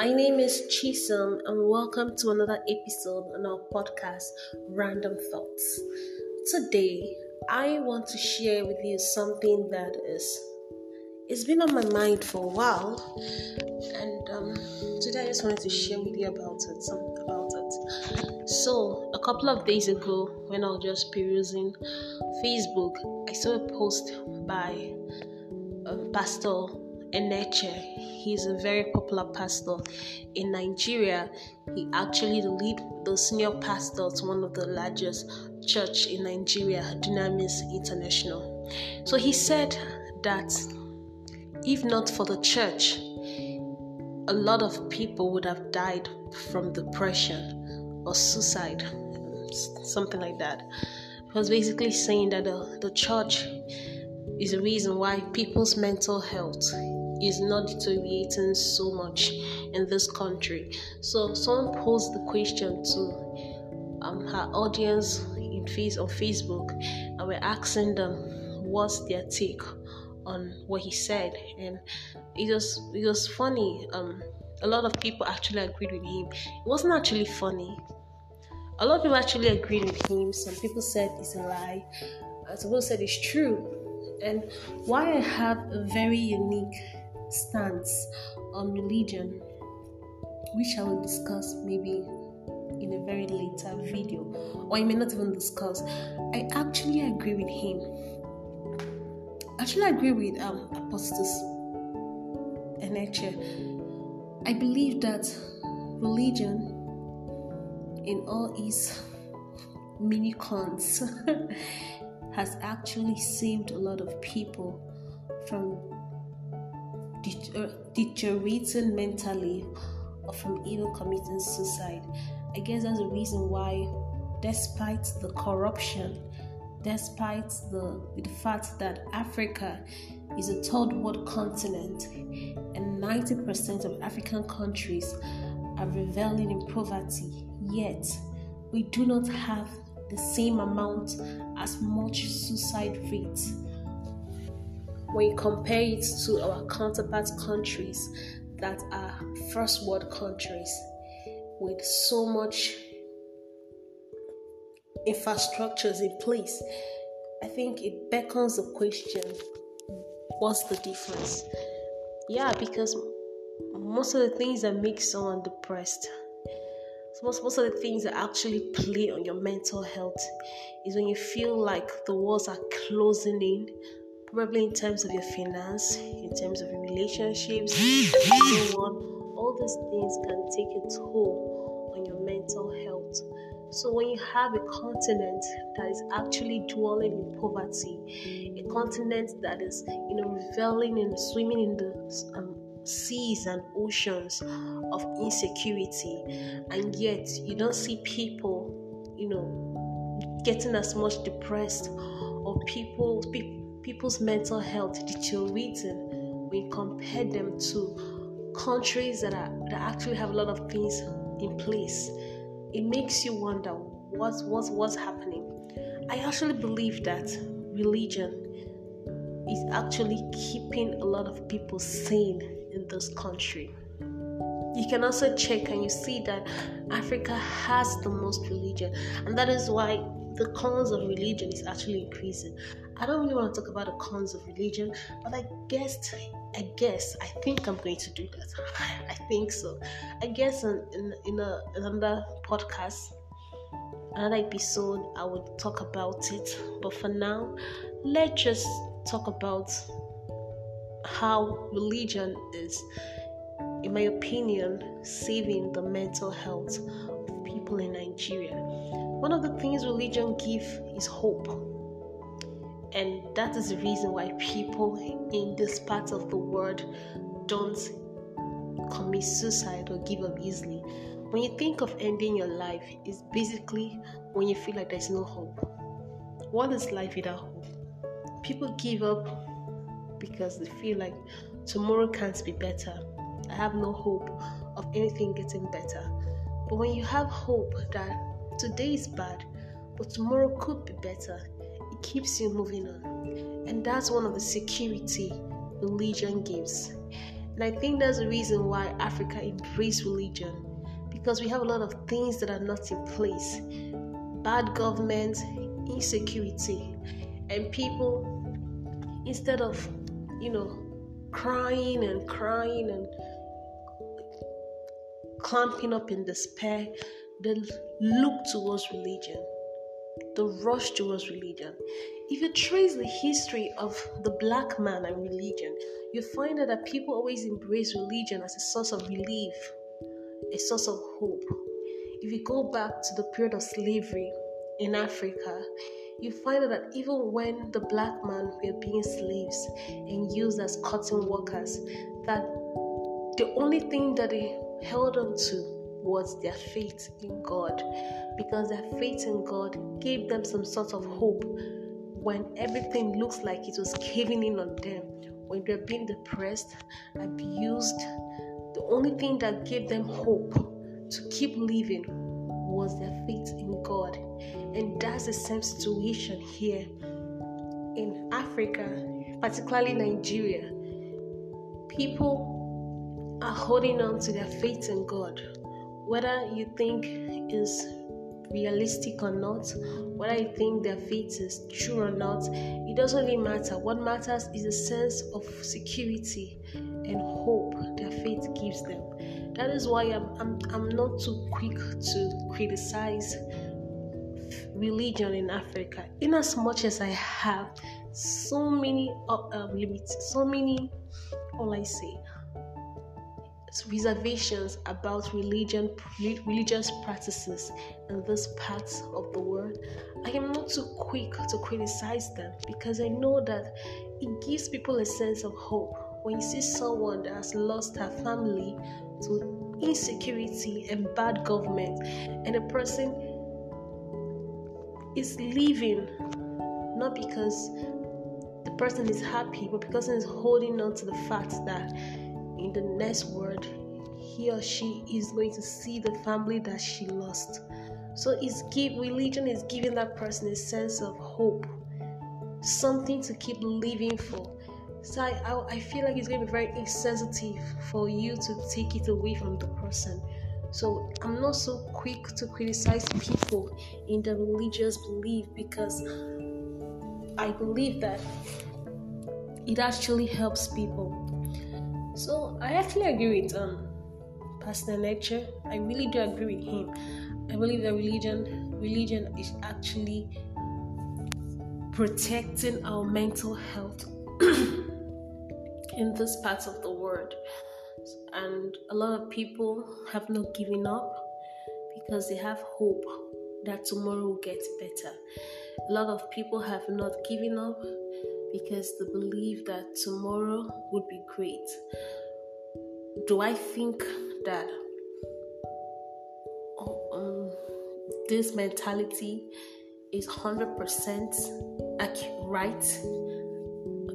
My name is Chisum, and welcome to another episode on our podcast, Random Thoughts. Today, I want to share with you something that is it's been on my mind for a while, and um, today I just wanted to share with you about it. About it. So, a couple of days ago, when I was just perusing Facebook, I saw a post by um, Pastor Enenche. He's a very popular pastor in Nigeria. He actually lead, the senior pastor to one of the largest church in Nigeria, Dunamis International. So he said that if not for the church, a lot of people would have died from depression or suicide, something like that. He was basically saying that the, the church is the reason why people's mental health is not deteriorating so much in this country. So someone posed the question to um, her audience in face on Facebook, and we're asking them what's their take on what he said, and it was it was funny. Um, a lot of people actually agreed with him. It wasn't actually funny. A lot of people actually agreed with him. Some people said it's a lie. Some people said it's true. And why I have a very unique stance on religion, which I will discuss maybe in a very later video, or I may not even discuss. I actually agree with him. I actually agree with um, Enenche. I believe that religion, in all its mini cons, has actually saved a lot of people from Uh, deteriorating mentally or from even committing suicide. I guess that's the reason why, despite the corruption, despite the, the fact that Africa is a third world continent and 90% of African countries are reveling in poverty, yet we do not have the same amount as much suicide rate when you compare it to our counterpart countries that are first world countries with so much infrastructures in place i think it beckons the question what's the difference? Yeah because most of the things that make someone depressed most, most of the things that actually play on your mental health is when you feel like the walls are closing in probably in terms of your finance in terms of your relationships so on. All these things can take a toll on your mental health. So when you have a continent that is actually dwelling in poverty a continent that is you know reveling and swimming in the um, seas and oceans of insecurity, and yet you don't see people, you know, getting as much depressed or people, pe- people's mental health deteriorating when you compare them to countries that are that actually have a lot of things in place. It makes you wonder what's what's what's happening. I actually believe that religion is actually keeping a lot of people sane in this country. You can also check and you see that Africa has the most religion, and that is why the cause of religion is actually increasing. I don't really want to talk about the cons of religion, but I guess I guess I think I'm going to do that. I think so. I guess in in, in a, another podcast, another episode, I would talk about it. But for now, let's just talk about how religion is, in my opinion, saving the mental health of people in Nigeria. One of the things religion gives is hope. And that is the reason why people in this part of the world don't commit suicide or give up easily. When you think of ending your life, it's basically when you feel like there's no hope. What is life without hope? People give up because they feel like tomorrow can't be better. I have no hope of anything getting better. But when you have hope that today is bad, but tomorrow could be better, keeps you moving on. And that's one of the security religion gives. And I think that's the reason why Africa embraced religion because we have a lot of things that are not in place bad government, insecurity, and people, instead of, you know, crying and crying and clamping up in despair, they look towards religion. The rush towards religion. If you trace the history of the black man and religion, you find out that people always embrace religion as a source of relief, a source of hope. If you go back to the period of slavery in Africa, you find that even when the black man were being slaves and used as cotton workers, that the only thing that they held on to was their faith in God because their faith in God gave them some sort of hope when everything looks like it was caving in on them, when they're being depressed, abused. The only thing that gave them hope to keep living was their faith in God. And that's the same situation here in Africa, particularly Nigeria. People are holding on to their faith in God, whether you think is realistic or not, whether you think their faith is true or not, it doesn't really matter. What matters is a sense of security and hope their faith gives them. That is why I'm, I'm, I'm not too quick to criticize religion in Africa, in as much as I have so many uh, um, limits, so many, all I say, reservations about religion, religious practices in this part of the world, I am not too quick to criticize them because I know that it gives people a sense of hope. When you see someone that has lost her family to insecurity and bad government, and a person is leaving not because the person is happy, but because is holding on to the fact that in the next world he or she is going to see the family that she lost. So it's give religion is giving that person a sense of hope, something to keep living for. So I, I, I feel like it's going to be very insensitive for you to take it away from the person. So I'm not so quick to criticize people in the religious belief because I believe that it actually helps people. So I actually agree with um Pastor Nature. I really do agree with him. I believe that religion religion is actually protecting our mental health in this part of the world and a lot of people have not given up because they have hope that tomorrow will get better. A lot of people have not given up because the belief that tomorrow would be great. Do I think that oh, um, this mentality is 100% right?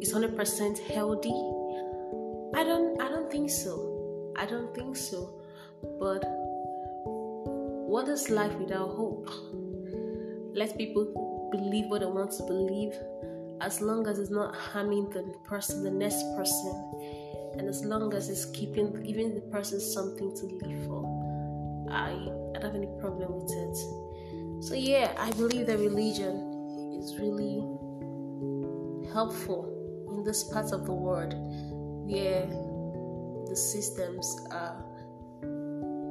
Is 100% healthy? I don't I don't think so. I don't think so. But what is life without hope? Let people believe what they want to believe as long as it's not harming the person, the next person, and as long as it's keeping giving the person something to live for. I, I don't have any problem with it. So yeah, I believe that religion is really helpful in this part of the world where the systems are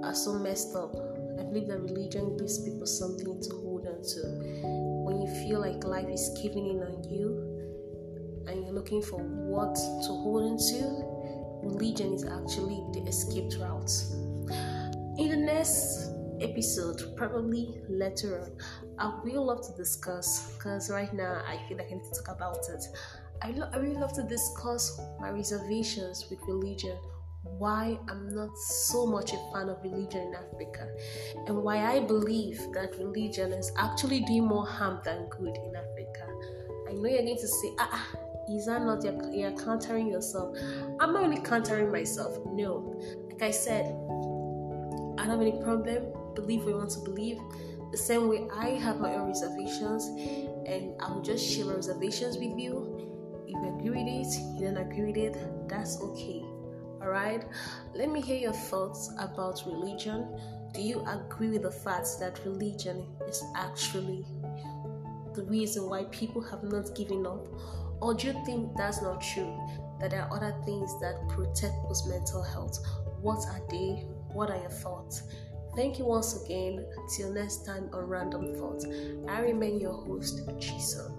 are so messed up. I believe that religion gives people something to hold on to. When you feel like life is giving in on you and you're looking for what to hold into, religion is actually the escape route. In the next episode, probably later on, I will love to discuss because right now I feel like I need to talk about it. I, lo- I really love to discuss my reservations with religion why I'm not so much a fan of religion in Africa and why I believe that religion is actually doing more harm than good in Africa. I know you're going to say, ah, ah is that not you're, you're countering yourself? I'm not really countering myself. No. Like I said, I don't have any problem. Believe what you want to believe. The same way I have my own reservations, and I will just share my reservations with you. If you agree with it, you don't agree with it, that's okay All right, let me hear your thoughts about religion. Do you agree with the fact that religion is actually the reason why people have not given up? Or do you think that's not true? That there are other things that protect people's mental health? What are they? What are your thoughts? Thank you once again. Till next time on Random Thoughts. I remain your host, Chisel.